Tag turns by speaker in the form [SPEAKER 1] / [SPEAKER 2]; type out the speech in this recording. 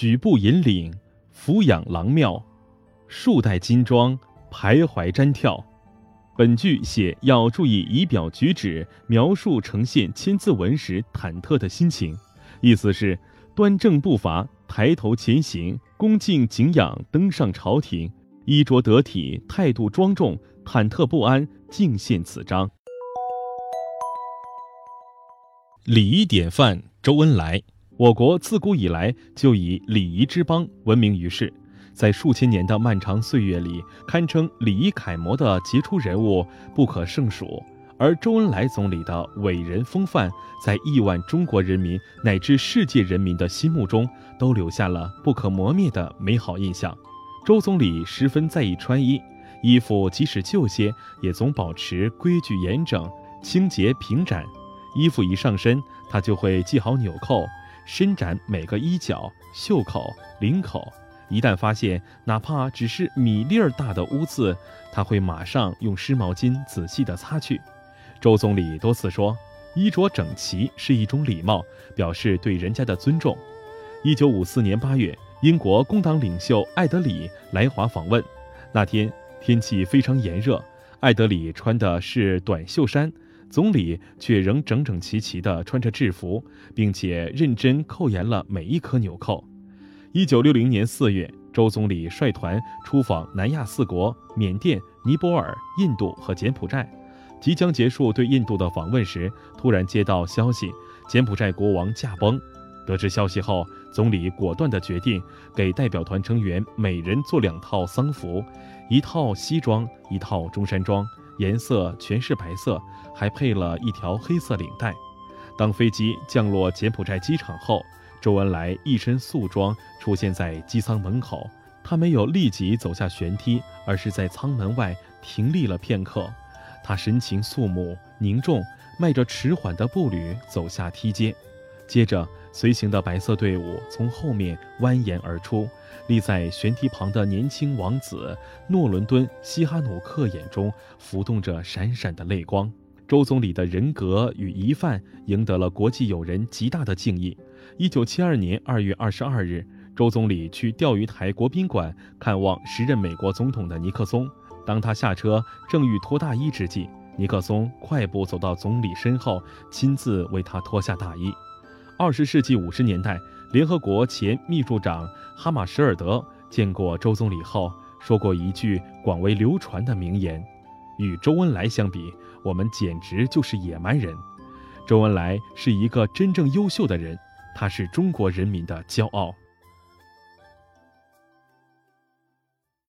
[SPEAKER 1] 举步引领，俯仰郎庙，数代金装，徘徊瞻眺。本句写要注意仪表举止，描述呈现千字文时忐忑的心情，意思是端正步伐，抬头前行，恭敬敬仰登上朝廷，衣着得体，态度庄重，忐忑不安，敬献此章。礼仪典范，周恩来。我国自古以来就以礼仪之邦闻名于世，在数千年的漫长岁月里，堪称礼仪楷模的杰出人物不可胜数。而周恩来总理的伟人风范，在亿万中国人民乃至世界人民的心目中，都留下了不可磨灭的美好印象。周总理十分在意穿衣，衣服即使旧些，也总保持规矩严整、清洁平展。衣服一上身，他就会系好纽扣。伸展每个衣角、袖口、领口，一旦发现哪怕只是米粒儿大的污渍，他会马上用湿毛巾仔细地擦去。周总理多次说，衣着整齐是一种礼貌，表示对人家的尊重。一九五四年八月，英国工党领袖艾德里来华访问，那天天气非常炎热，艾德里穿的是短袖衫。总理却仍整整齐齐地穿着制服，并且认真扣严了每一颗纽扣。一九六零年四月，周总理率团出访南亚四国：缅甸、尼泊尔、印度和柬埔寨。即将结束对印度的访问时，突然接到消息，柬埔寨国王驾崩。得知消息后，总理果断地决定给代表团成员每人做两套丧服，一套西装，一套中山装。颜色全是白色，还配了一条黑色领带。当飞机降落柬埔寨机场后，周恩来一身素装出现在机舱门口。他没有立即走下舷梯，而是在舱门外停立了片刻。他神情肃穆凝重，迈着迟缓的步履走下梯阶。接着，随行的白色队伍从后面蜿蜒而出，立在悬梯旁的年轻王子诺伦敦·西哈努克眼中浮动着闪闪的泪光。周总理的人格与仪范赢得了国际友人极大的敬意。一九七二年二月二十二日，周总理去钓鱼台国宾馆看望时任美国总统的尼克松。当他下车正欲脱大衣之际，尼克松快步走到总理身后，亲自为他脱下大衣。二十世纪五十年代，联合国前秘书长哈马什尔德见过周总理后，说过一句广为流传的名言：“与周恩来相比，我们简直就是野蛮人。”周恩来是一个真正优秀的人，他是中国人民的骄傲。